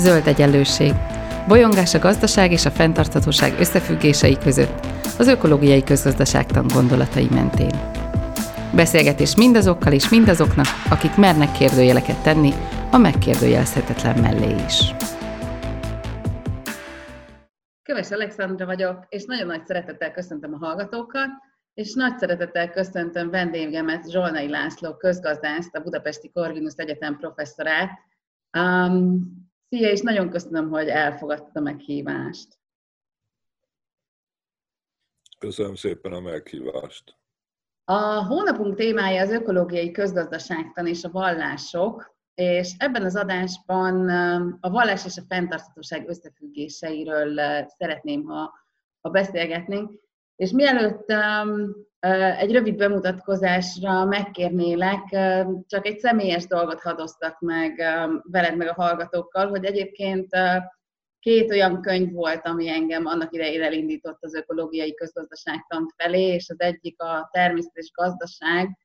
Zöld egyenlőség. Bolyongás a gazdaság és a fenntarthatóság összefüggései között, az ökológiai közgazdaságtan gondolatai mentén. Beszélgetés mindazokkal és mindazoknak, akik mernek kérdőjeleket tenni, a megkérdőjelezhetetlen mellé is. Köves Alexandra vagyok, és nagyon nagy szeretettel köszöntöm a hallgatókat, és nagy szeretettel köszöntöm vendégemet, Zsolnai László közgazdászt, a Budapesti Corvinus Egyetem professzorát. Um, szia, és nagyon köszönöm, hogy elfogadtad a meghívást. Köszönöm szépen a meghívást. A hónapunk témája az ökológiai közgazdaságtan és a vallások, és ebben az adásban a vallás és a fenntarthatóság összefüggéseiről szeretném, ha, ha beszélgetnénk. És mielőtt egy rövid bemutatkozásra megkérnélek, csak egy személyes dolgot hadoztak meg veled meg a hallgatókkal, hogy egyébként két olyan könyv volt, ami engem annak idején elindított az ökológiai közgazdaságtan felé, és az egyik a természet és gazdaság,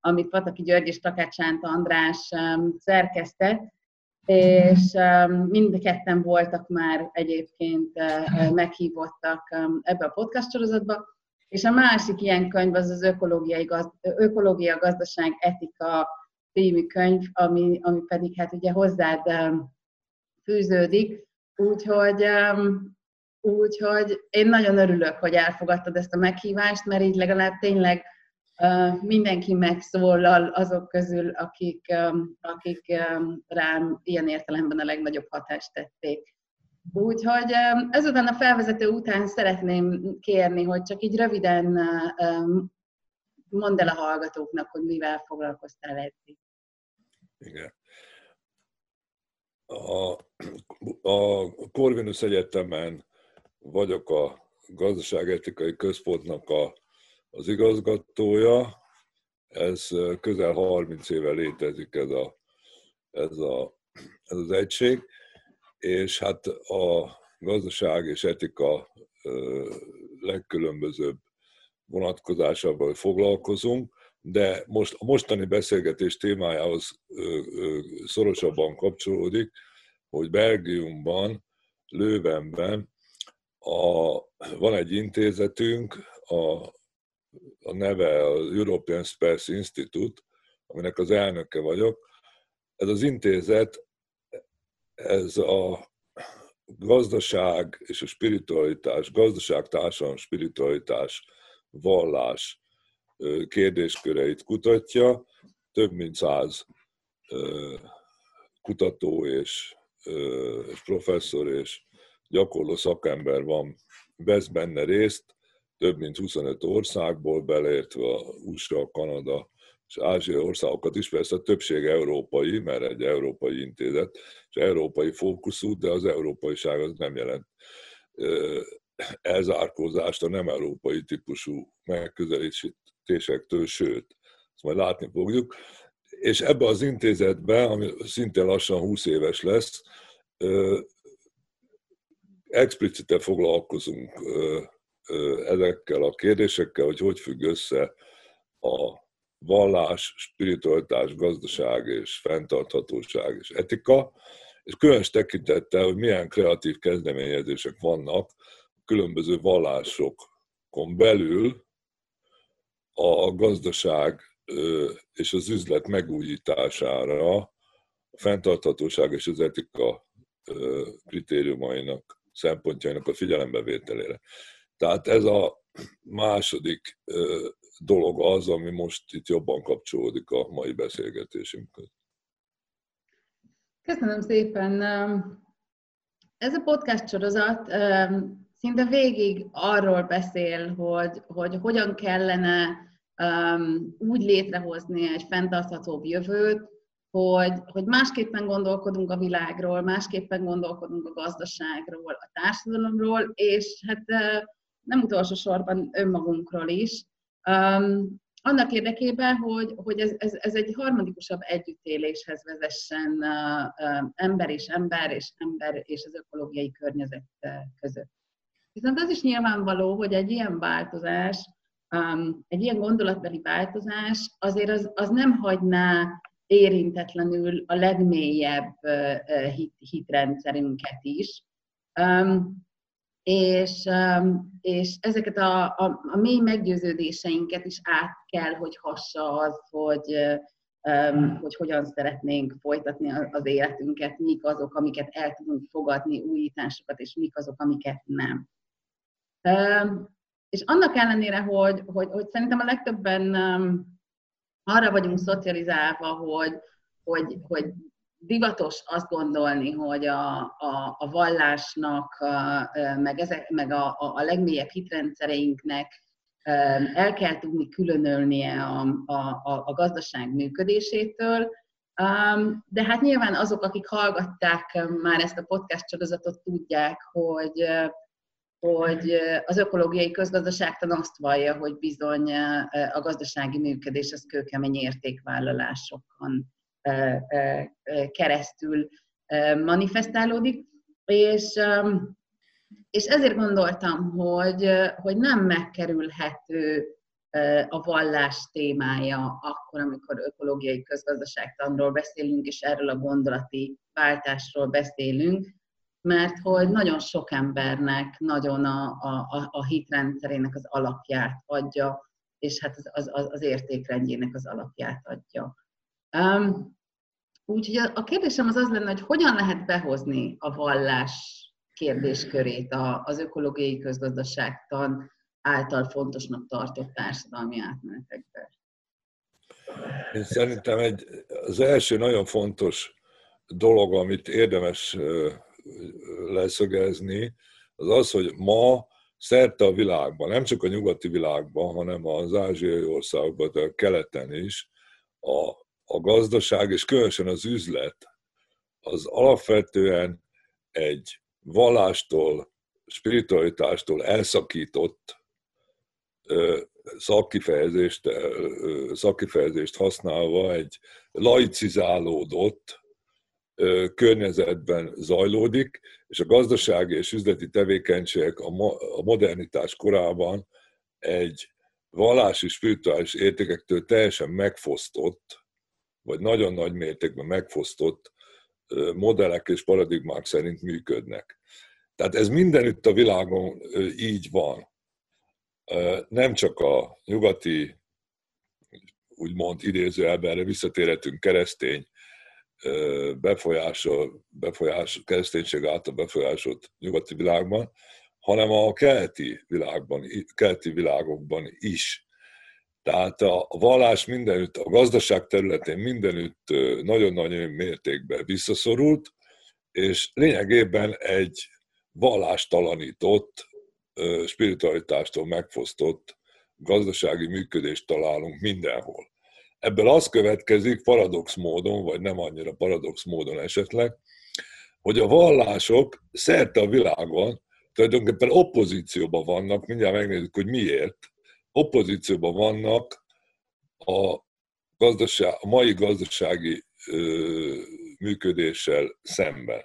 amit Pataki György és Takács Sánta András szerkesztett, és mind a ketten voltak már egyébként meghívottak ebbe a podcast sorozatba, és a másik ilyen könyv az az ökológiai gaz, ökológia, gazdaság, etika című könyv, ami, ami pedig hát ugye hozzád fűződik, úgyhogy, úgyhogy én nagyon örülök, hogy elfogadtad ezt a meghívást, mert így legalább tényleg mindenki megszólal azok közül, akik, akik rám ilyen értelemben a legnagyobb hatást tették. Úgyhogy ezután a felvezető után szeretném kérni, hogy csak így röviden mondd el a hallgatóknak, hogy mivel foglalkoztál eddig. Igen. A, a Corvinus Egyetemen vagyok a gazdaságetikai központnak a az igazgatója. Ez közel 30 éve létezik ez, a, ez, a, ez az egység, és hát a gazdaság és etika legkülönbözőbb vonatkozásával foglalkozunk, de most a mostani beszélgetés témájához szorosabban kapcsolódik, hogy Belgiumban, Lővenben a, van egy intézetünk, a a neve az European Space Institute, aminek az elnöke vagyok. Ez az intézet, ez a gazdaság és a spiritualitás, gazdaság, társadalom, spiritualitás, vallás kérdésköreit kutatja. Több mint száz kutató és, és professzor és gyakorló szakember van, vesz benne részt, több mint 25 országból, beleértve a USA, Kanada és Ázsia országokat is, persze a többség európai, mert egy európai intézet, és európai fókuszú, de az európaiság az nem jelent elzárkózást a nem európai típusú megközelítésektől, sőt, ezt majd látni fogjuk. És ebbe az intézetbe, ami szintén lassan 20 éves lesz, explicite foglalkozunk ezekkel a kérdésekkel, hogy hogy függ össze a vallás, spiritualitás, gazdaság és fenntarthatóság és etika, és különös tekintettel, hogy milyen kreatív kezdeményezések vannak különböző vallásokon belül a gazdaság és az üzlet megújítására, a fenntarthatóság és az etika kritériumainak, szempontjainak a figyelembevételére. Tehát ez a második dolog az, ami most itt jobban kapcsolódik a mai beszélgetésünkhöz. Köszönöm szépen. Ez a podcast sorozat szinte végig arról beszél, hogy, hogy hogyan kellene úgy létrehozni egy fenntarthatóbb jövőt, hogy, hogy másképpen gondolkodunk a világról, másképpen gondolkodunk a gazdaságról, a társadalomról, és hát nem utolsó sorban önmagunkról is, um, annak érdekében, hogy, hogy ez, ez, ez egy harmonikusabb együttéléshez vezessen uh, uh, ember és ember, és ember és az ökológiai környezet uh, között. Viszont az is nyilvánvaló, hogy egy ilyen változás, um, egy ilyen gondolatbeli változás azért az, az nem hagyná érintetlenül a legmélyebb hit, hitrendszerünket is. És, és ezeket a, a, a mély meggyőződéseinket is át kell, hogy hassa az, hogy, hogy hogyan szeretnénk folytatni az életünket, mik azok, amiket el tudunk fogadni, újításokat, és mik azok, amiket nem. És annak ellenére, hogy, hogy, hogy szerintem a legtöbben arra vagyunk szocializálva, hogy, hogy, hogy divatos azt gondolni, hogy a, a, a vallásnak, meg, ezek, meg a, a, a legmélyebb hitrendszereinknek el kell tudni különölnie a, a, a gazdaság működésétől, de hát nyilván azok, akik hallgatták már ezt a podcast sorozatot, tudják, hogy, hogy az ökológiai közgazdaságtan azt vallja, hogy bizony a gazdasági működés az kőkemény értékvállalásokon keresztül manifestálódik, és, és ezért gondoltam, hogy, hogy nem megkerülhető a vallás témája akkor, amikor ökológiai közgazdaságtanról beszélünk, és erről a gondolati váltásról beszélünk, mert hogy nagyon sok embernek nagyon a, a, a hitrendszerének az alapját adja, és hát az, az, az értékrendjének az alapját adja. Um, úgyhogy a, a kérdésem az az lenne, hogy hogyan lehet behozni a vallás kérdéskörét az ökológiai közgazdaságtan által fontosnak tartott társadalmi átmenetekbe? Én szerintem egy, az első nagyon fontos dolog, amit érdemes leszögezni, az az, hogy ma szerte a világban, nem csak a nyugati világban, hanem az ázsiai országban, de a keleten is, a, a gazdaság és különösen az üzlet az alapvetően egy vallástól, spiritualitástól elszakított szakkifejezést, szakkifejezést használva egy laicizálódott környezetben zajlódik, és a gazdasági és üzleti tevékenységek a modernitás korában egy vallási, spirituális értékektől teljesen megfosztott, vagy nagyon nagy mértékben megfosztott modellek és paradigmák szerint működnek. Tehát ez mindenütt a világon így van. Nem csak a nyugati, úgymond idézőjelben erre visszatérhetünk keresztény befolyásol, befolyás, kereszténység által befolyásolt nyugati világban, hanem a keleti világban, keleti világokban is. Tehát a vallás mindenütt, a gazdaság területén mindenütt nagyon-nagyon mértékben visszaszorult, és lényegében egy vallástalanított, spiritualitástól megfosztott gazdasági működést találunk mindenhol. Ebből az következik paradox módon, vagy nem annyira paradox módon esetleg, hogy a vallások szerte a világon tulajdonképpen opozícióban vannak, mindjárt megnézzük, hogy miért, opozícióban vannak a, gazdaság, a mai gazdasági ö, működéssel szemben.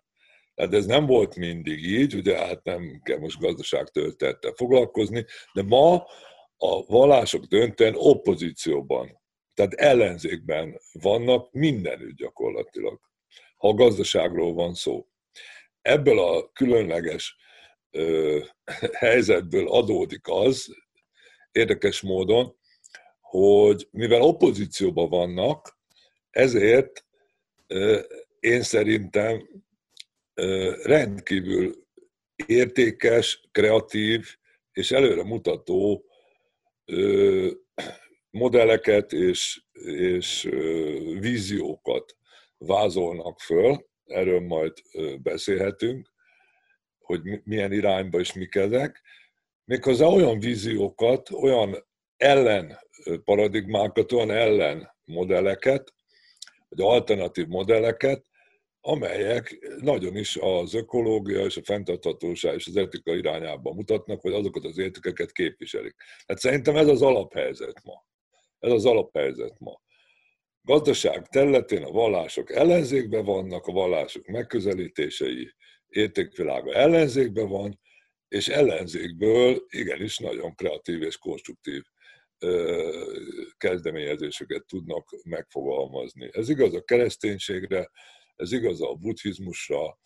Tehát ez nem volt mindig így, ugye hát nem kell most gazdaságtörtettel foglalkozni, de ma a vallások döntően opozícióban tehát ellenzékben vannak mindenütt gyakorlatilag, ha a gazdaságról van szó. Ebből a különleges ö, helyzetből adódik az, érdekes módon, hogy mivel opozícióban vannak, ezért én szerintem rendkívül értékes, kreatív és előre mutató modelleket és, és víziókat vázolnak föl, erről majd beszélhetünk, hogy milyen irányba és mik ezek, méghozzá olyan víziókat, olyan ellen paradigmákat, olyan ellen modelleket, vagy alternatív modelleket, amelyek nagyon is az ökológia és a fenntarthatóság és az etika irányába mutatnak, vagy azokat az értékeket képviselik. Hát szerintem ez az alaphelyzet ma. Ez az alaphelyzet ma. Gazdaság területén a vallások ellenzékben vannak, a vallások megközelítései, értékvilága ellenzékben van, és ellenzékből igenis nagyon kreatív és konstruktív kezdeményezéseket tudnak megfogalmazni. Ez igaz a kereszténységre, ez igaz a buddhizmusra,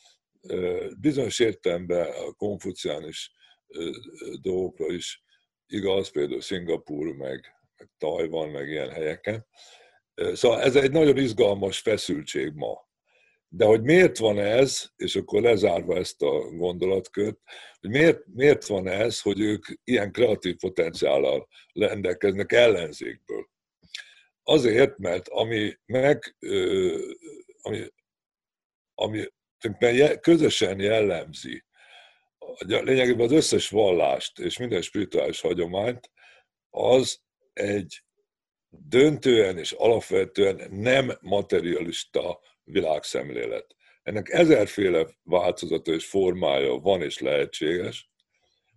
bizonyos értelemben a konfuciánis dolgokra is igaz, például Szingapúr, meg, meg Tajvan, meg ilyen helyeken. Szóval ez egy nagyon izgalmas feszültség ma. De hogy miért van ez, és akkor lezárva ezt a gondolatkört, hogy miért, miért van ez, hogy ők ilyen kreatív potenciállal rendelkeznek ellenzékből. Azért, mert ami meg, ami, ami közösen jellemzi lényegében az összes vallást és minden spirituális hagyományt, az egy döntően és alapvetően nem materialista világszemlélet. Ennek ezerféle változata és formája van és lehetséges,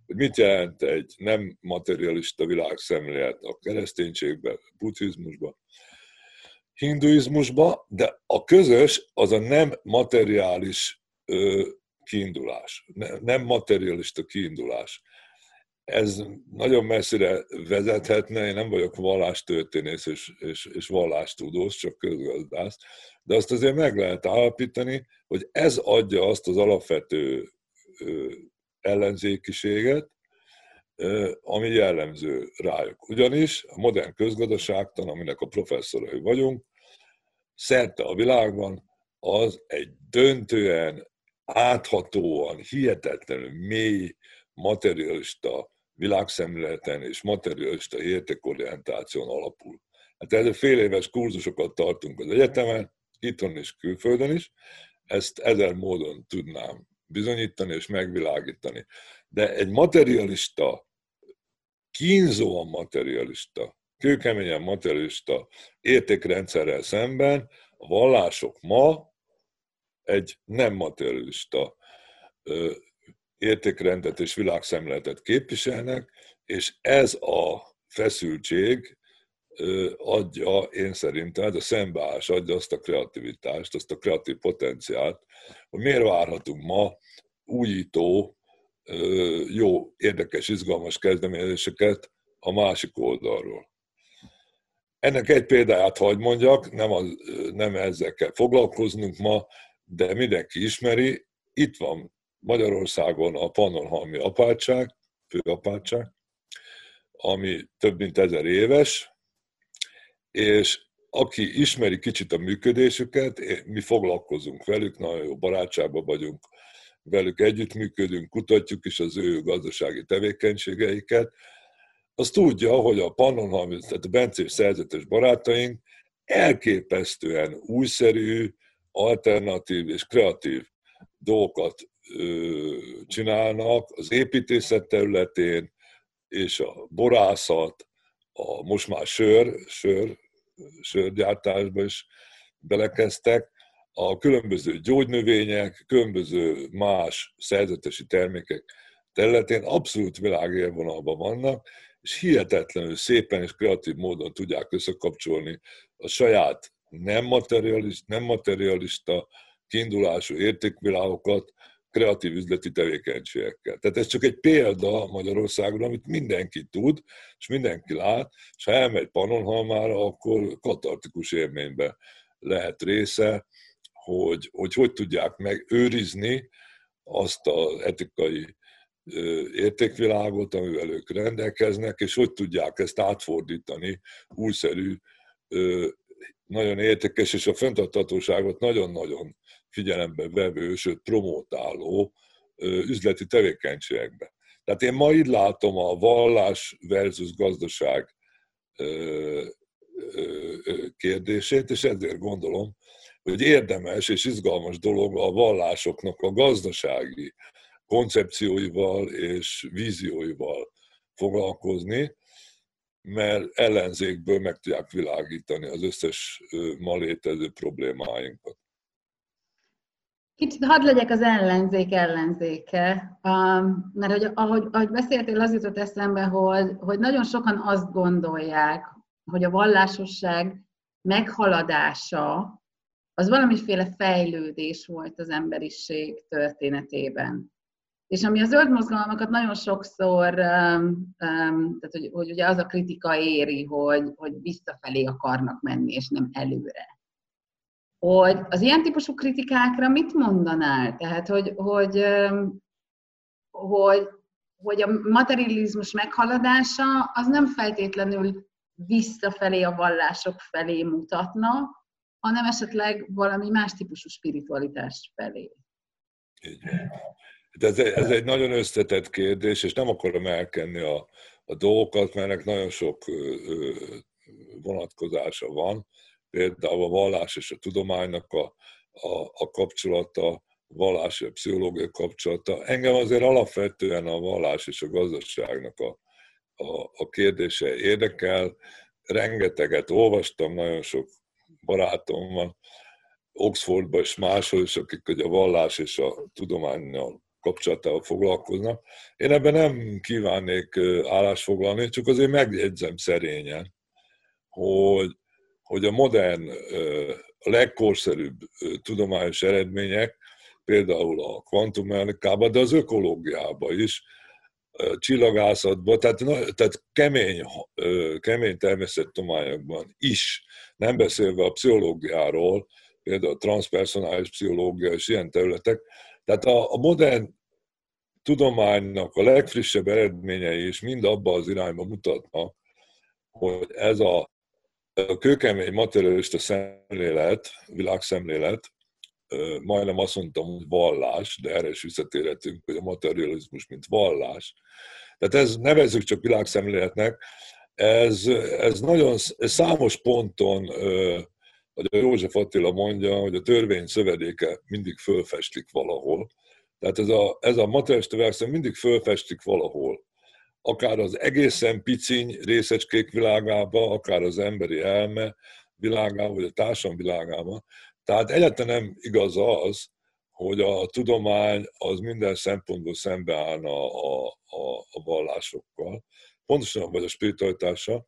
hogy mit jelent egy nem materialista világszemlélet a kereszténységben, buddhizmusban, hinduizmusban, de a közös az a nem materiális ö, kiindulás, nem materialista kiindulás. Ez nagyon messzire vezethetne, én nem vagyok vallástörténész és, és, és vallástudós, csak közgazdász, de azt azért meg lehet állapítani, hogy ez adja azt az alapvető ellenzékiséget, ami jellemző rájuk. Ugyanis a modern közgazdaságtan, aminek a professzorai vagyunk, szerte a világban az egy döntően, áthatóan, hihetetlenül mély, materialista világszemléleten és materialista értékorientáción alapul. Hát erre fél éves kurzusokat tartunk az egyetemen, itthon és külföldön is, ezt ezer módon tudnám bizonyítani és megvilágítani. De egy materialista, kínzóan materialista, kőkeményen materialista értékrendszerrel szemben a vallások ma egy nem materialista értékrendet és világszemletet képviselnek, és ez a feszültség adja, én szerintem, ez a szembeállás adja azt a kreativitást, azt a kreatív potenciált, hogy miért várhatunk ma újító, jó, érdekes, izgalmas kezdeményezéseket a másik oldalról. Ennek egy példáját hagy mondjak, nem, az, nem ezzel kell foglalkoznunk ma, de mindenki ismeri, itt van Magyarországon a Pannonhalmi apátság, főapátság, ami több mint ezer éves, és aki ismeri kicsit a működésüket, mi foglalkozunk velük, nagyon jó barátságban vagyunk, velük együttműködünk, kutatjuk is az ő gazdasági tevékenységeiket, az tudja, hogy a Pannonhalmi, tehát a Bencés szerzetes barátaink elképesztően újszerű, alternatív és kreatív dolgokat csinálnak az építészet területén, és a borászat, a most már sör, sör, sörgyártásba is belekezdtek, a különböző gyógynövények, különböző más szerzetesi termékek területén abszolút világélvonalban vannak, és hihetetlenül szépen és kreatív módon tudják összekapcsolni a saját nem materialista, nem materialista kiindulású értékvilágokat kreatív üzleti tevékenységekkel. Tehát ez csak egy példa Magyarországon, amit mindenki tud, és mindenki lát, és ha elmegy Pannonhalmára, akkor katartikus élménybe lehet része, hogy, hogy hogy tudják megőrizni azt az etikai értékvilágot, amivel ők rendelkeznek, és hogy tudják ezt átfordítani újszerű nagyon értékes, és a fenntarthatóságot nagyon-nagyon figyelembe vevő, sőt promotáló üzleti tevékenységekbe. Tehát én ma így látom a vallás versus gazdaság kérdését, és ezért gondolom, hogy érdemes és izgalmas dolog a vallásoknak a gazdasági koncepcióival és vízióival foglalkozni, mert ellenzékből meg tudják világítani az összes ma létező problémáinkat. Kicsit hadd legyek az ellenzék ellenzéke, mert hogy, ahogy, ahogy beszéltél, az jutott eszembe, hogy, hogy nagyon sokan azt gondolják, hogy a vallásosság meghaladása az valamiféle fejlődés volt az emberiség történetében. És ami a zöld mozgalmakat nagyon sokszor, tehát hogy, hogy ugye az a kritika éri, hogy, hogy visszafelé akarnak menni, és nem előre. Hogy az ilyen típusú kritikákra mit mondanál? Tehát, hogy, hogy, hogy, hogy a materializmus meghaladása az nem feltétlenül visszafelé a vallások felé mutatna, hanem esetleg valami más típusú spiritualitás felé. De ez, ez egy nagyon összetett kérdés, és nem akarom elkenni a, a dolgokat, mert ennek nagyon sok vonatkozása van. Például a vallás és a tudománynak a, a, a kapcsolata, vallás és a pszichológia kapcsolata. Engem azért alapvetően a vallás és a gazdaságnak a, a, a kérdése érdekel. Rengeteget olvastam, nagyon sok barátom van, Oxfordban és máshol is, akik hogy a vallás és a tudománynal kapcsolatával foglalkoznak. Én ebben nem kívánnék állásfoglalni, csak azért megjegyzem szerényen, hogy, hogy a modern, a legkorszerűbb tudományos eredmények, például a kvantummechanikában, de az ökológiában is, csillagászatban, tehát, tehát kemény, kemény természettudományokban is, nem beszélve a pszichológiáról, például a transpersonális pszichológia és ilyen területek, tehát a, a modern tudománynak a legfrissebb eredményei is mind abba az irányba mutatnak, hogy ez a, a kőkemény materialista szemlélet, világszemlélet, majdnem azt mondtam, hogy vallás, de erre is visszatérhetünk, hogy a materializmus, mint vallás. Tehát ez nevezzük csak világszemléletnek, ez, ez nagyon ez számos ponton, hogy a József Attila mondja, hogy a törvény szövedéke mindig fölfestik valahol. Tehát ez a, ez a materialista világszem mindig fölfestik valahol. Akár az egészen piciny részecskék világába, akár az emberi elme világába, vagy a társam világába. Tehát egyáltalán nem igaz az, hogy a tudomány az minden szempontból szembeállna a, a, a vallásokkal, pontosan vagy a spiritualitása,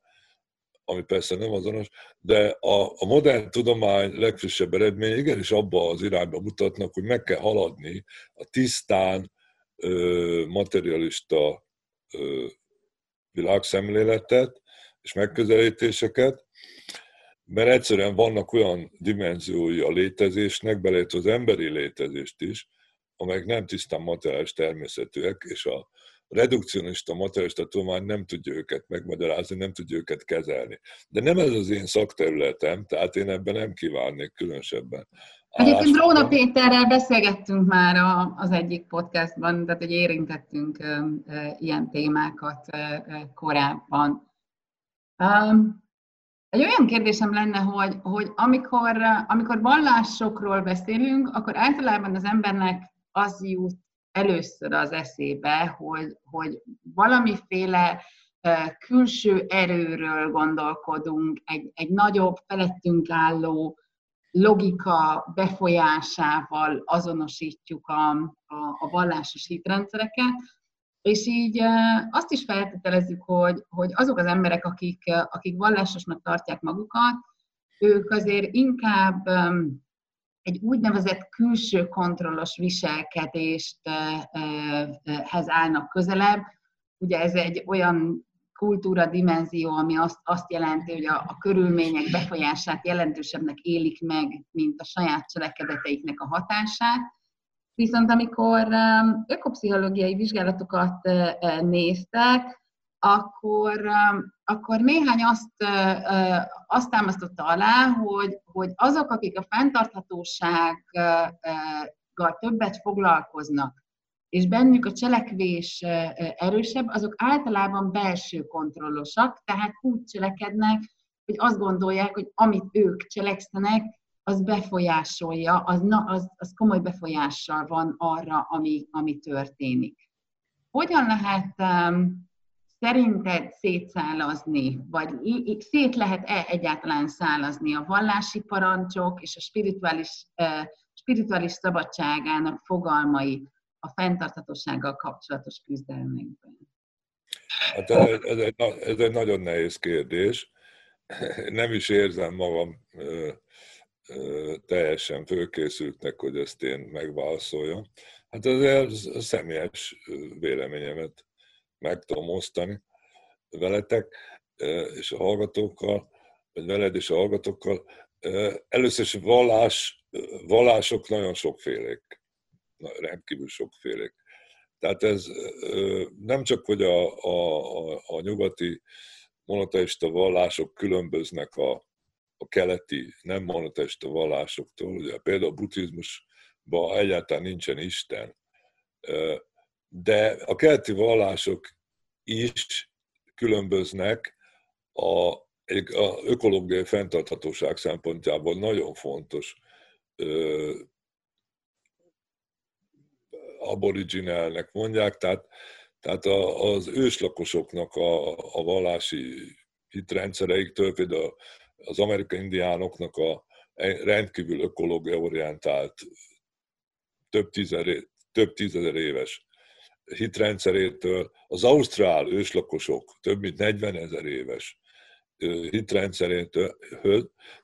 ami persze nem azonos, de a, a modern tudomány legfrissebb eredmény igenis abba az irányba mutatnak, hogy meg kell haladni a tisztán ö, materialista világszemléletet és megközelítéseket, mert egyszerűen vannak olyan dimenziói a létezésnek, beleértve az emberi létezést is, amelyek nem tisztán materiális természetűek, és a, redukcionista, materialista tudomány nem tudja őket megmagyarázni, nem tudja őket kezelni. De nem ez az én szakterületem, tehát én ebben nem kívánnék különösebben. Egyébként Róna Péterrel beszélgettünk már az egyik podcastban, tehát hogy érintettünk ilyen témákat korábban. Egy olyan kérdésem lenne, hogy, hogy amikor, amikor vallásokról beszélünk, akkor általában az embernek az jut először az eszébe, hogy, hogy valamiféle külső erőről gondolkodunk, egy, egy nagyobb, felettünk álló logika befolyásával azonosítjuk a, a, a vallásos hitrendszereket, és így azt is feltételezzük, hogy, hogy azok az emberek, akik, akik vallásosnak tartják magukat, ők azért inkább egy úgynevezett külső kontrollos viselkedéshez állnak közelebb. Ugye ez egy olyan kultúra dimenzió, ami azt, azt jelenti, hogy a, a körülmények befolyását jelentősebbnek élik meg, mint a saját cselekedeteiknek a hatását. Viszont amikor ökopszichológiai vizsgálatokat néztek, akkor, akkor néhány azt, azt támasztotta alá, hogy, hogy azok, akik a fenntarthatósággal többet foglalkoznak, és bennük a cselekvés erősebb, azok általában belső kontrollosak, tehát úgy cselekednek, hogy azt gondolják, hogy amit ők cselekszenek, az befolyásolja, az, na, az, az komoly befolyással van arra, ami, ami történik. Hogyan lehet um, szerinted szétszálazni, vagy szét lehet-e egyáltalán szálazni a vallási parancsok és a spirituális, spirituális szabadságának fogalmai a fenntarthatósággal kapcsolatos küzdelmekben? Hát ez, egy, ez egy nagyon nehéz kérdés. Nem is érzem magam teljesen fölkészültnek, hogy ezt én megválaszoljam. Hát ez a személyes véleményemet meg tudom osztani veletek és a hallgatókkal, vagy veled és a hallgatókkal. Először is vallás, vallások nagyon sokfélék, rendkívül sokfélék. Tehát ez nem csak, hogy a, a, a, nyugati monoteista vallások különböznek a, a keleti nem monoteista vallásoktól, ugye például a buddhizmusban egyáltalán nincsen Isten, de a keleti vallások is különböznek a, a ökológiai fenntarthatóság szempontjából nagyon fontos aboriginálnek mondják, tehát, tehát az őslakosoknak a, a vallási hitrendszereiktől, például az amerikai indiánoknak a rendkívül ökológia orientált több, tízezer, több tízezer éves hitrendszerétől, az ausztrál őslakosok több mint 40 ezer éves hitrendszerétől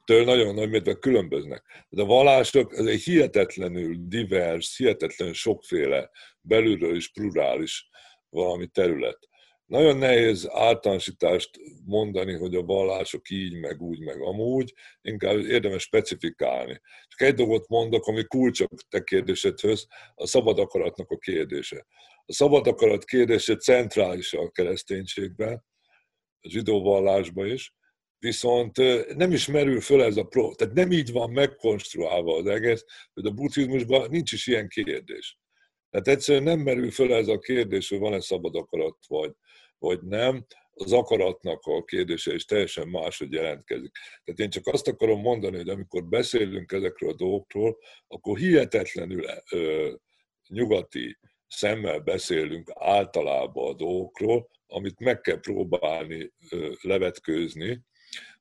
nagyon nagy mértékben különböznek. De a vallások ez egy hihetetlenül divers, hihetetlenül sokféle, belülről is plurális valami terület. Nagyon nehéz általánosítást mondani, hogy a vallások így, meg úgy, meg amúgy, inkább érdemes specifikálni. Csak egy dolgot mondok, ami kulcsok te kérdésedhöz, a szabad akaratnak a kérdése. A szabad akarat kérdése centrális a kereszténységben, zsidó vallásban is, viszont nem is merül föl ez a pro, tehát nem így van megkonstruálva az egész, hogy a buddhizmusban nincs is ilyen kérdés. Tehát egyszerűen nem merül föl ez a kérdés, hogy van-e szabad akarat, vagy, vagy nem. Az akaratnak a kérdése is teljesen máshogy jelentkezik. Tehát én csak azt akarom mondani, hogy amikor beszélünk ezekről a dolgokról, akkor hihetetlenül ö, nyugati szemmel beszélünk általában a dolgokról, amit meg kell próbálni levetkőzni,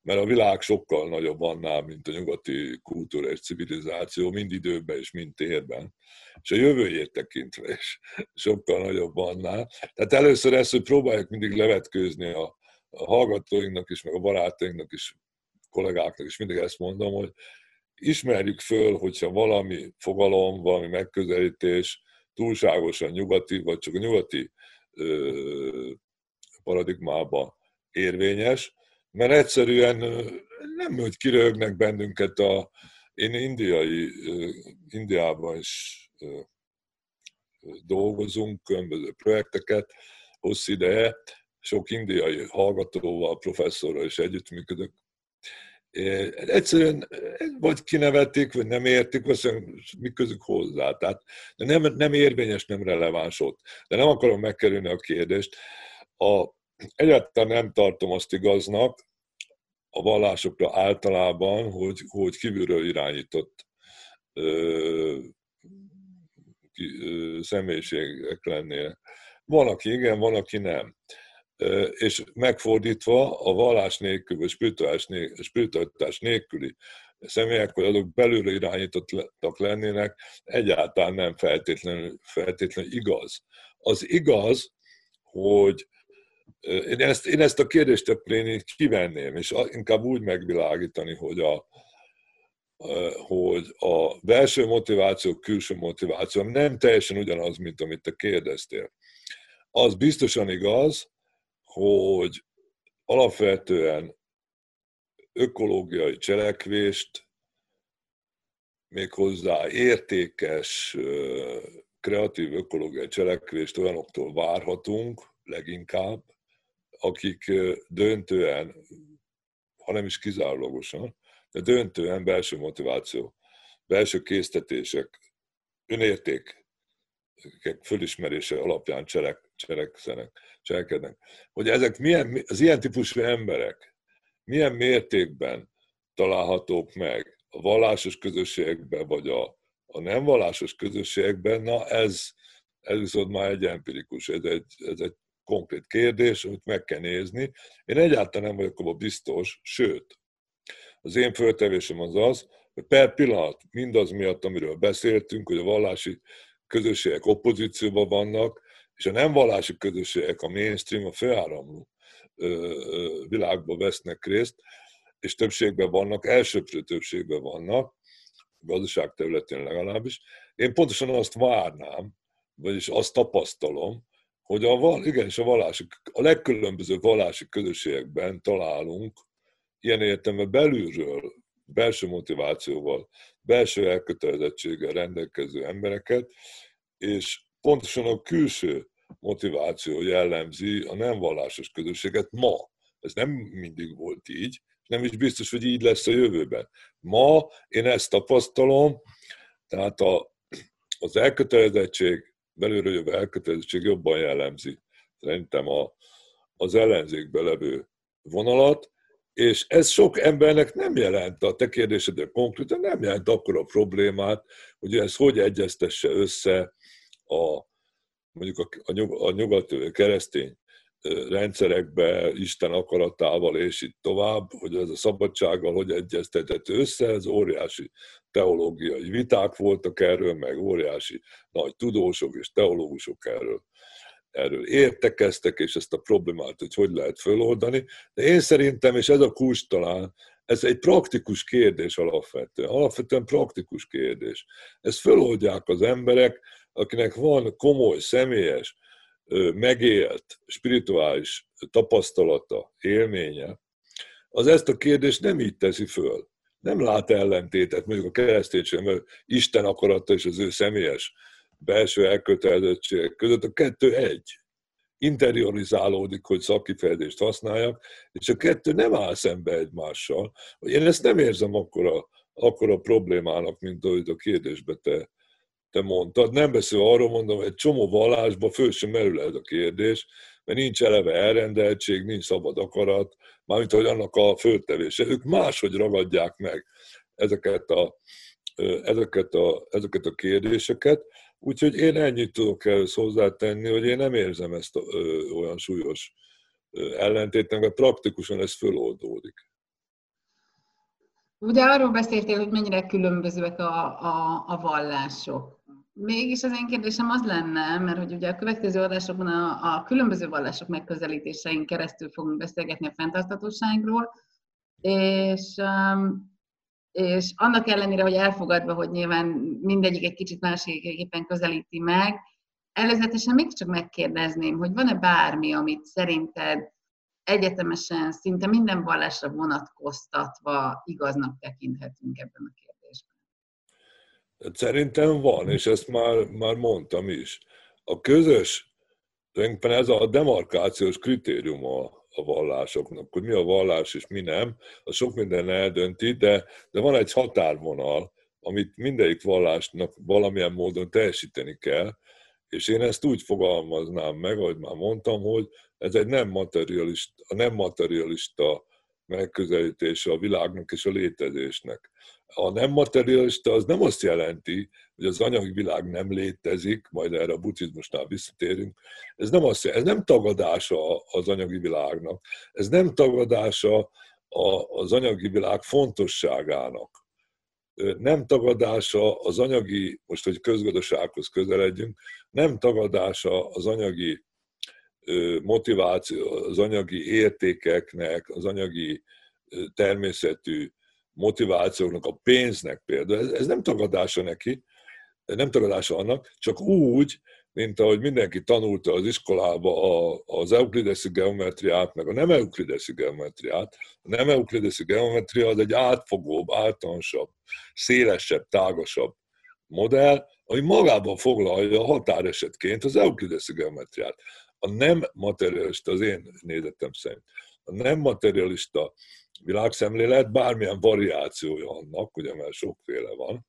mert a világ sokkal nagyobb annál, mint a nyugati kultúra és civilizáció, mind időben és mind térben, és a jövőjét tekintve is sokkal nagyobb annál. Tehát először ezt, hogy próbáljuk mindig levetkőzni a, a hallgatóinknak is, meg a barátainknak is, kollégáknak is mindig ezt mondom, hogy ismerjük föl, hogyha valami fogalom, valami megközelítés túlságosan nyugati, vagy csak a nyugati paradigmába érvényes, mert egyszerűen nem, hogy kirögnek bennünket a, én indiai, Indiában is dolgozunk, különböző projekteket, hosszú ideje, sok indiai hallgatóval, professzorral is együttműködök. Egyszerűen vagy kinevetik, vagy nem értik, vagy mi közük hozzá. Tehát nem, nem érvényes, nem releváns ott. De nem akarom megkerülni a kérdést. A, egyáltalán nem tartom azt igaznak a vallásokra általában, hogy, hogy kívülről irányított ö, ki, ö, személyiségek lennének. Van, aki igen, van, aki nem. Ö, és megfordítva a vallás nélkül, vagy spiritualitás nélküli személyek, hogy azok belülről irányítottak lennének, egyáltalán nem feltétlenül, feltétlenül igaz. Az igaz, hogy én ezt, én ezt a kérdést akkor én kivenném, és inkább úgy megvilágítani, hogy a, hogy a belső motiváció, külső motiváció nem teljesen ugyanaz, mint amit te kérdeztél. Az biztosan igaz, hogy alapvetően ökológiai cselekvést, méghozzá értékes, kreatív ökológiai cselekvést olyanoktól várhatunk leginkább, akik döntően, ha nem is kizárólagosan, de döntően belső motiváció, belső késztetések, önérték fölismerése alapján cselek, cselekszenek, cselekednek. Hogy ezek milyen, az ilyen típusú emberek milyen mértékben találhatók meg a vallásos közösségekben, vagy a, a nem vallásos közösségekben, na ez, ez viszont már egy empirikus, ez egy, ez egy konkrét kérdés, amit meg kell nézni. Én egyáltalán nem vagyok abban biztos, sőt, az én föltevésem az az, hogy per pillanat mindaz miatt, amiről beszéltünk, hogy a vallási közösségek opozícióban vannak, és a nem vallási közösségek, a mainstream, a főáramló világban vesznek részt, és többségben vannak, elsőprő többségben vannak, gazdaság területén legalábbis. Én pontosan azt várnám, vagyis azt tapasztalom, hogy a, igenis a vallási, a legkülönbözőbb vallási közösségekben találunk ilyen értelme belülről, belső motivációval, belső elkötelezettséggel rendelkező embereket, és pontosan a külső motiváció jellemzi a nem vallásos közösséget ma. Ez nem mindig volt így, nem is biztos, hogy így lesz a jövőben. Ma én ezt tapasztalom, tehát a, az elkötelezettség, belülről jövő elkötelezettség jobban jellemzi szerintem a, az ellenzékbe levő vonalat, és ez sok embernek nem jelent, a te kérdésedre konkrétan nem jelent akkor a problémát, hogy ez hogy egyeztesse össze a, mondjuk a, a, nyug, a nyugat keresztény rendszerekbe, Isten akaratával, és itt tovább, hogy ez a szabadsággal hogy egyeztetett össze, ez óriási teológiai viták voltak erről, meg óriási nagy tudósok és teológusok erről, erről értekeztek, és ezt a problémát, hogy hogy lehet föloldani. De én szerintem, és ez a kulcs talán, ez egy praktikus kérdés alapvetően. Alapvetően praktikus kérdés. Ezt föloldják az emberek, akinek van komoly, személyes, megélt, spirituális tapasztalata, élménye, az ezt a kérdést nem így teszi föl. Nem lát ellentétet, mondjuk a kereszténység, mert Isten akarata és az ő személyes belső elkötelezettség között a kettő egy. Interiorizálódik, hogy szakifejezést használjak, és a kettő nem áll szembe egymással. Én ezt nem érzem akkora, akkora problémának, mint ahogy a kérdésbe te te mondtad. Nem beszél arról, mondom, egy csomó vallásban föl sem merül ez a kérdés, mert nincs eleve elrendeltség, nincs szabad akarat, mármint hogy annak a föltevése. Ők máshogy ragadják meg ezeket a, ezeket a, ezeket a kérdéseket, úgyhogy én ennyit tudok ehhez hozzátenni, hogy én nem érzem ezt a, ö, olyan súlyos ellentétnek, mert praktikusan ez föloldódik. Ugye arról beszéltél, hogy mennyire különbözőek a, a, a vallások. Mégis az én kérdésem az lenne, mert hogy ugye a következő adásokban a, a különböző vallások megközelítésein keresztül fogunk beszélgetni a fenntarthatóságról, és, um, és annak ellenére, hogy elfogadva, hogy nyilván mindegyik egy kicsit másképpen közelíti meg, előzetesen mégiscsak megkérdezném, hogy van-e bármi, amit szerinted egyetemesen szinte minden vallásra vonatkoztatva igaznak tekinthetünk ebben a kérdésben? Szerintem van, és ezt már, már mondtam is. A közös, tulajdonképpen ez a demarkációs kritérium a, a vallásoknak, hogy mi a vallás és mi nem, a sok minden eldönti, de, de van egy határvonal, amit mindegyik vallásnak valamilyen módon teljesíteni kell, és én ezt úgy fogalmaznám meg, ahogy már mondtam, hogy ez egy nem materialista, a nem materialista megközelítése a világnak és a létezésnek. A nem materialista az nem azt jelenti, hogy az anyagi világ nem létezik, majd erre a buddhizmusnál visszatérünk. Ez nem, azt jelenti, ez nem tagadása az anyagi világnak, ez nem tagadása az anyagi világ fontosságának nem tagadása az anyagi, most hogy közgazdasághoz közeledjünk, nem tagadása az anyagi motiváció, az anyagi értékeknek, az anyagi természetű motivációknak, a pénznek például, ez, ez nem tagadása neki, nem tagadása annak, csak úgy, mint ahogy mindenki tanulta az iskolába az euklideszi geometriát, meg a nem euklideszi geometriát. A nem euklideszi geometria az egy átfogóbb, általánosabb, szélesebb, tágasabb modell, ami magában foglalja a határesetként az euklideszi geometriát. A nem materialista, az én nézetem szerint, a nem materialista világszemlélet, bármilyen variációja annak, ugye mert sokféle van,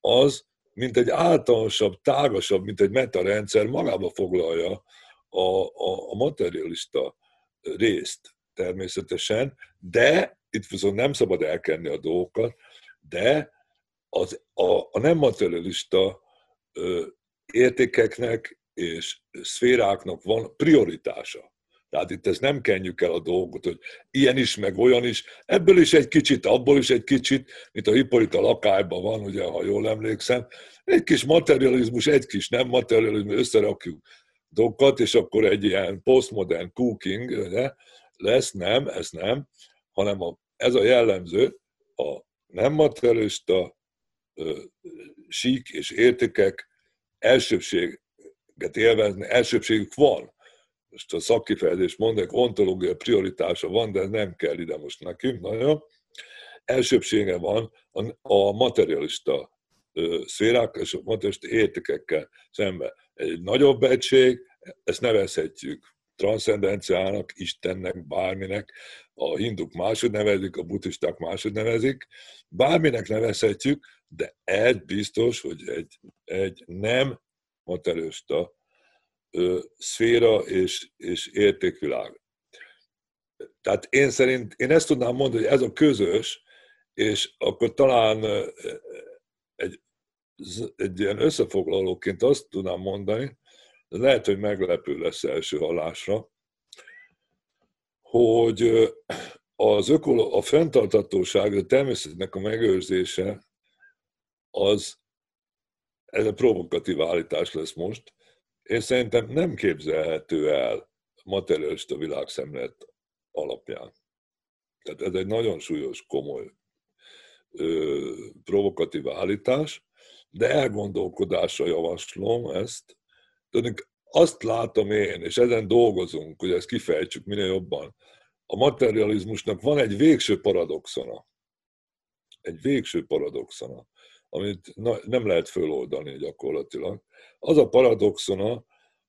az mint egy általánosabb, tágasabb, mint egy metarendszer magába foglalja a, a, a materialista részt természetesen, de itt viszont nem szabad elkenni a dolgokat, de az, a, a nem materialista ö, értékeknek és szféráknak van prioritása. Tehát itt ezt nem kenjük el a dolgot, hogy ilyen is, meg olyan is. Ebből is egy kicsit, abból is egy kicsit, mint a Hippolyta lakályban van, ugye, ha jól emlékszem. Egy kis materializmus, egy kis nem materializmus, összerakjuk dolgokat, és akkor egy ilyen postmodern cooking de lesz, nem, ez nem, hanem a ez a jellemző, a nem materialista sík és értékek elsőbséget élvezni, elsőbségük van. Most a szakkifejezést mondok, ontológia prioritása van, de nem kell ide most nekünk nagyon. Elsőbsége van a materialista szférák és a materialista értékekkel szemben. Egy nagyobb egység, ezt nevezhetjük transzcendenciának, Istennek, bárminek, a hinduk máshogy nevezik, a buddhisták máshogy nevezik, bárminek nevezhetjük, de ez biztos, hogy egy, egy nem materialista szféra és, és értékvilág. Tehát én szerint, én ezt tudnám mondani, hogy ez a közös, és akkor talán egy, egy ilyen összefoglalóként azt tudnám mondani, de lehet, hogy meglepő lesz első hallásra, hogy az ökolo, a fenntartatóság, a természetnek a megőrzése, az ez a provokatív állítás lesz most. Én szerintem nem képzelhető el materialista világszemlet alapján. Tehát ez egy nagyon súlyos, komoly ö, provokatív állítás, de elgondolkodásra javaslom ezt, Tudjuk, azt látom én, és ezen dolgozunk, hogy ezt kifejtsük minél jobban, a materializmusnak van egy végső paradoxona. Egy végső paradoxona, amit nem lehet föloldani gyakorlatilag. Az a paradoxona,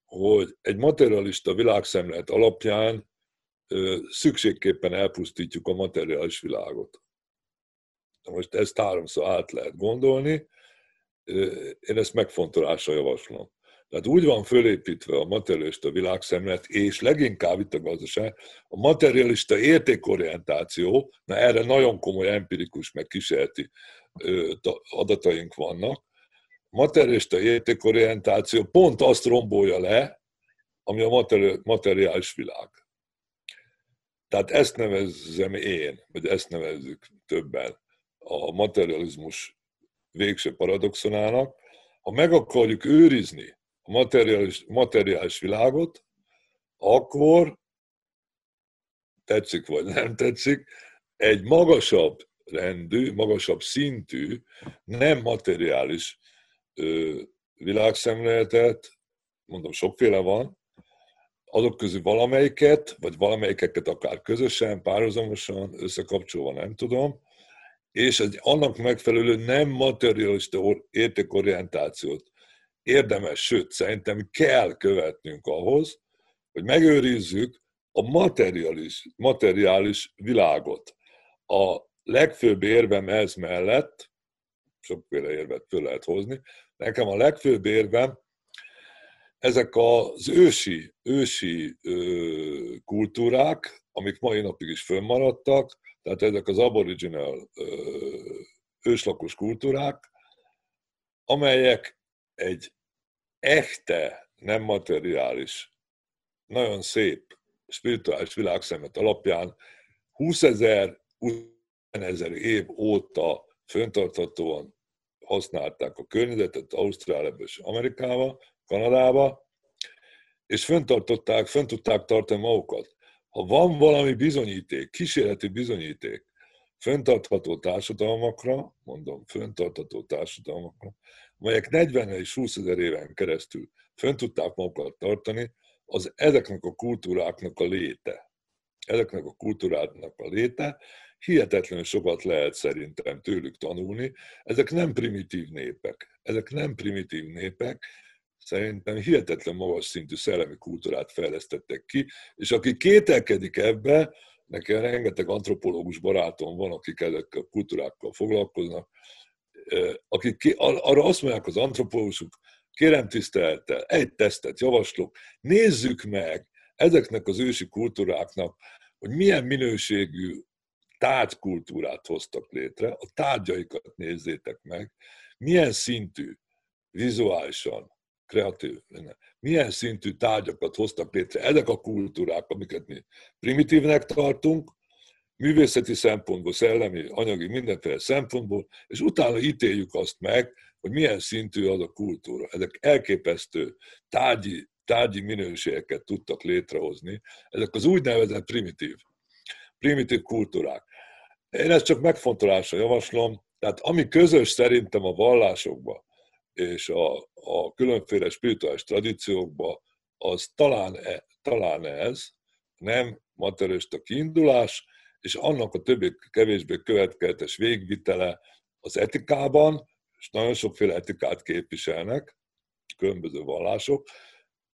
hogy egy materialista világszemlet alapján szükségképpen elpusztítjuk a materiális világot. Most ezt háromszor át lehet gondolni, én ezt megfontolásra javaslom. Tehát úgy van fölépítve a materialista világszemlet, és leginkább itt a gazdaság, a materialista értékorientáció, na erre nagyon komoly empirikus, meg kísérleti adataink vannak, materialista értékorientáció pont azt rombolja le, ami a materiális világ. Tehát ezt nevezzem én, vagy ezt nevezzük többen a materializmus végső paradoxonának. Ha meg akarjuk őrizni a materiális, materiális világot, akkor tetszik vagy nem tetszik, egy magasabb rendű, magasabb szintű, nem materiális ö, világszemléletet, mondom, sokféle van, azok közül valamelyiket, vagy valamelyikeket akár közösen, párhuzamosan, összekapcsolva, nem tudom, és egy annak megfelelő nem materialista értékorientációt érdemes, sőt, szerintem kell követnünk ahhoz, hogy megőrizzük a materiális, materiális világot. A legfőbb érvem ez mellett, sokféle érvet föl lehet hozni, nekem a legfőbb érvem, ezek az ősi, ősi kultúrák, amik mai napig is fönnmaradtak, tehát ezek az aboriginal őslakos kultúrák, amelyek egy echte, nem materiális, nagyon szép spirituális világszemet alapján 20 ezer, 20 ezer év óta föntarthatóan használták a környezetet Ausztráliába és Amerikába, Kanadába, és föntartották, fönn tudták tartani magukat. Ha van valami bizonyíték, kísérleti bizonyíték, föntartható társadalmakra, mondom, föntartható társadalmakra, amelyek 40 és 20 ezer éven keresztül fönn tudták magukat tartani, az ezeknek a kultúráknak a léte. Ezeknek a kultúráknak a léte, hihetetlenül sokat lehet szerintem tőlük tanulni. Ezek nem primitív népek. Ezek nem primitív népek, szerintem hihetetlen magas szintű szellemi kultúrát fejlesztettek ki, és aki kételkedik ebbe, nekem rengeteg antropológus barátom van, akik ezekkel a kultúrákkal foglalkoznak, akik arra azt mondják az antropológusok, kérem tisztelettel, egy tesztet javaslok, nézzük meg ezeknek az ősi kultúráknak, hogy milyen minőségű tárgykultúrát hoztak létre, a tárgyaikat nézzétek meg, milyen szintű, vizuálisan, kreatív, milyen szintű tárgyakat hoztak létre ezek a kultúrák, amiket mi primitívnek tartunk, művészeti szempontból, szellemi, anyagi, mindenféle szempontból, és utána ítéljük azt meg, hogy milyen szintű az a kultúra. Ezek elképesztő tárgyi, tárgyi minőségeket tudtak létrehozni. Ezek az úgynevezett primitív, primitív kultúrák. Én ezt csak megfontolásra javaslom, tehát ami közös szerintem a vallásokban és a, a különféle spirituális tradíciókban, az talán, e, talán ez, nem materialista kiindulás, és annak a többé kevésbé következetes végvitele az etikában, és nagyon sokféle etikát képviselnek, különböző vallások,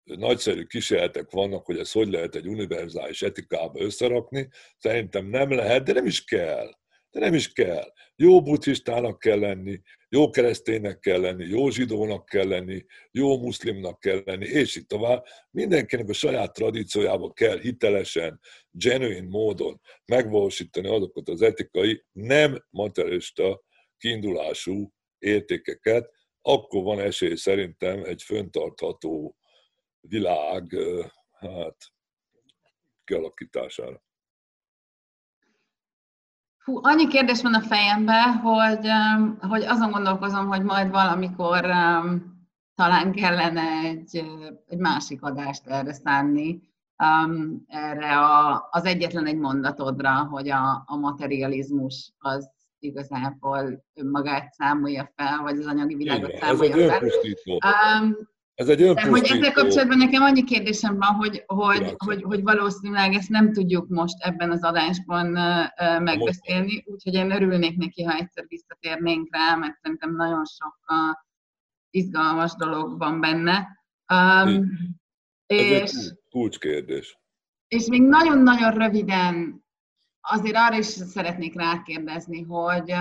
nagyszerű kísérletek vannak, hogy ezt hogy lehet egy univerzális etikába összerakni. Szerintem nem lehet, de nem is kell. De nem is kell. Jó buddhistának kell lenni, jó kereszténynek kell lenni, jó zsidónak kell lenni, jó muszlimnak kell lenni, és így tovább. Mindenkinek a saját tradíciójába kell hitelesen, genuine módon megvalósítani azokat az etikai, nem materialista kiindulású értékeket, akkor van esély szerintem egy föntartható világ hát, kialakítására. Hú, annyi kérdés van a fejemben, hogy, hogy azon gondolkozom, hogy majd valamikor um, talán kellene egy, egy másik adást erre szánni, um, erre a, az egyetlen egy mondatodra, hogy a, a materializmus az igazából önmagát számolja fel, vagy az anyagi világot Igen, számolja fel. Um, ez egy olyan hogy ezzel kapcsolatban nekem annyi kérdésem van, hogy, hogy, hogy, hogy valószínűleg ezt nem tudjuk most ebben az adásban megbeszélni, úgyhogy én örülnék neki, ha egyszer visszatérnénk rá, mert szerintem nagyon sok izgalmas dolog van benne. Um, és, egy kulcskérdés. És még nagyon-nagyon röviden azért arra is szeretnék rákérdezni, hogy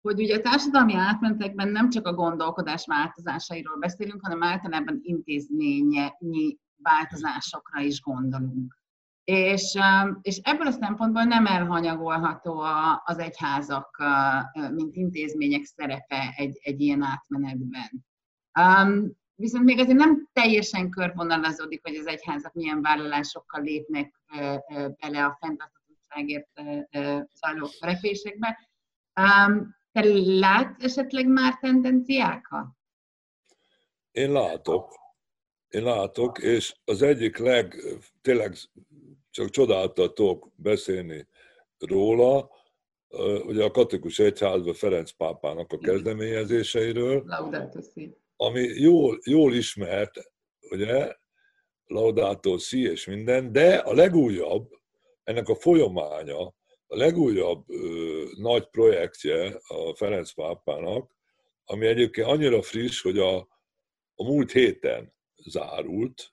hogy ugye a társadalmi átmenetekben nem csak a gondolkodás változásairól beszélünk, hanem általában intézményi változásokra is gondolunk. És, um, és ebből a szempontból nem elhanyagolható az egyházak, uh, mint intézmények szerepe egy, egy ilyen átmenetben. Um, viszont még azért nem teljesen körvonalazódik, hogy az egyházak milyen vállalásokkal lépnek uh, uh, bele a fenntarthatóságért zajló törekvésekbe. Um, te látsz esetleg már tendenciákat? Én látok. Én látok, és az egyik leg, tényleg csak csodáltatok beszélni róla, ugye a katolikus egyházban Ferenc pápának a kezdeményezéseiről, ami jól, jól ismert, ugye, Laudato Si és minden, de a legújabb, ennek a folyamánya, a legújabb ö, nagy projektje a Ferenc pápának, ami egyébként annyira friss, hogy a, a múlt héten zárult,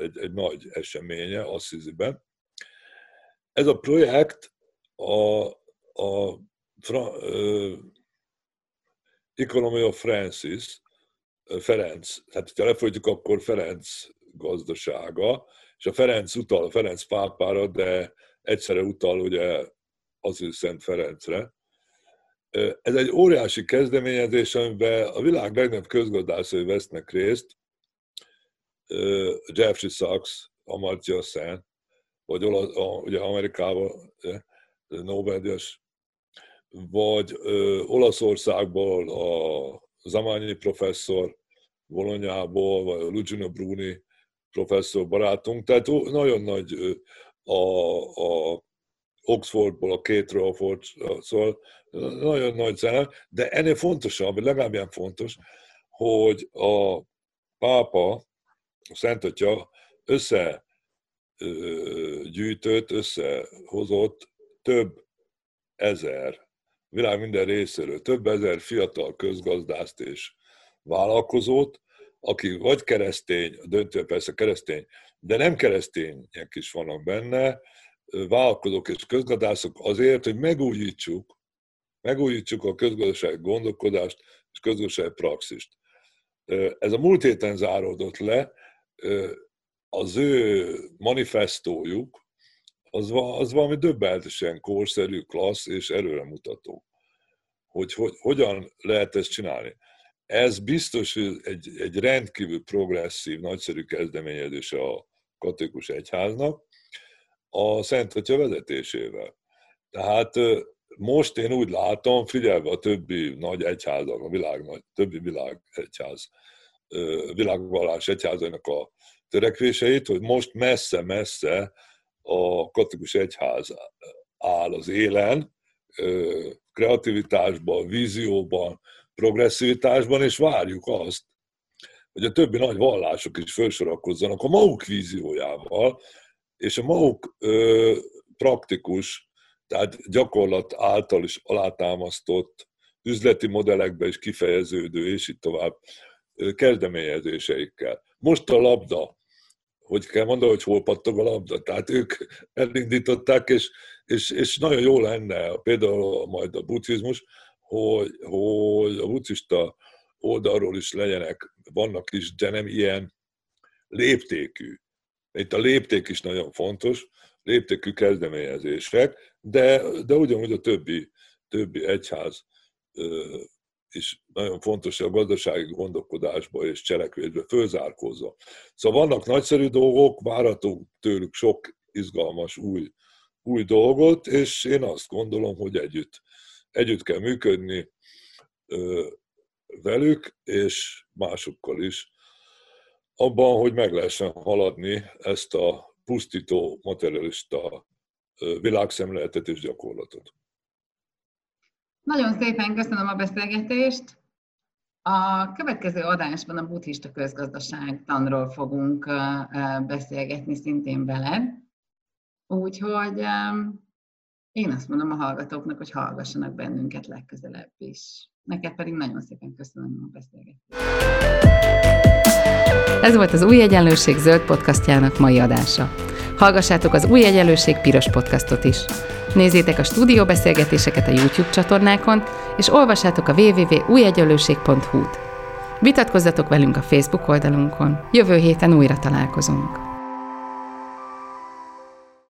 egy, egy nagy eseménye Assisiben. Ez a projekt a, a Fra, ö, Economy of Francis, Ferenc, tehát ha lefolytjuk, akkor Ferenc gazdasága, és a Ferenc utal a Ferenc pápára, de egyszerre utal ugye az ő Szent Ferencre. Ez egy óriási kezdeményezés, amiben a világ legnagyobb közgazdászai vesznek részt, Jeffrey Sachs, Amartya Sen, vagy ugye Amerikában Nobel-díjas, vagy Olaszországból a Zamányi professzor, Bolonyából, vagy a Lugino Bruni professzor barátunk, tehát nagyon nagy a, a Oxfordból a két Crawford, szóval nagyon nagy zene, de ennél fontosabb, legalább ilyen fontos, hogy a pápa, a Szent Atya összegyűjtött, összehozott több ezer, világ minden részéről, több ezer fiatal közgazdászt és vállalkozót, aki vagy keresztény, döntő persze keresztény, de nem keresztények is vannak benne, vállalkozók és közgazdászok azért, hogy megújítsuk, megújítsuk a közgazdaság gondolkodást és közgazdaság praxist. Ez a múlt héten záródott le, az ő manifestójuk, az, az valami döbbenetesen korszerű, klassz és előremutató. Hogy, hogy hogyan lehet ezt csinálni. Ez biztos, hogy egy, egy rendkívül progresszív, nagyszerű kezdeményezése a katolikus egyháznak, a Szent Atya vezetésével. Tehát most én úgy látom, figyelve a többi nagy egyházak, a világ nagy, többi világ egyház, világvallás egyházainak a törekvéseit, hogy most messze-messze a katolikus egyház áll az élen, kreativitásban, vízióban, progresszivitásban, és várjuk azt, hogy a többi nagy vallások is felsorakozzanak a maguk víziójával, és a maguk ö, praktikus, tehát gyakorlat által is alátámasztott üzleti modellekbe is kifejeződő, és így tovább kezdeményezéseikkel. Most a labda, hogy kell mondani, hogy hol pattog a labda. Tehát ők elindították, és, és, és nagyon jó lenne, például majd a buddhizmus, hogy, hogy a buddhista oldalról is legyenek, vannak is, de nem ilyen léptékű. Itt a lépték is nagyon fontos, léptékű kezdeményezések, de, de ugyanúgy a többi, többi egyház is nagyon fontos, a gazdasági gondolkodásba és cselekvésbe fölzárkózza. Szóval vannak nagyszerű dolgok, várhatunk tőlük sok izgalmas új, új dolgot, és én azt gondolom, hogy együtt, együtt kell működni velük, és másokkal is, abban, hogy meg lehessen haladni ezt a pusztító materialista világszemléletet és gyakorlatot. Nagyon szépen köszönöm a beszélgetést. A következő adásban a buddhista közgazdaság tanról fogunk beszélgetni szintén veled. Úgyhogy én azt mondom a hallgatóknak, hogy hallgassanak bennünket legközelebb is. Neked pedig nagyon szépen köszönöm a beszélgetést. Ez volt az Új Egyenlőség zöld podcastjának mai adása. Hallgassátok az Új Egyenlőség piros podcastot is. Nézzétek a stúdióbeszélgetéseket a YouTube csatornákon, és olvassátok a www.újegyenlőség.hu-t. Vitatkozzatok velünk a Facebook oldalunkon. Jövő héten újra találkozunk.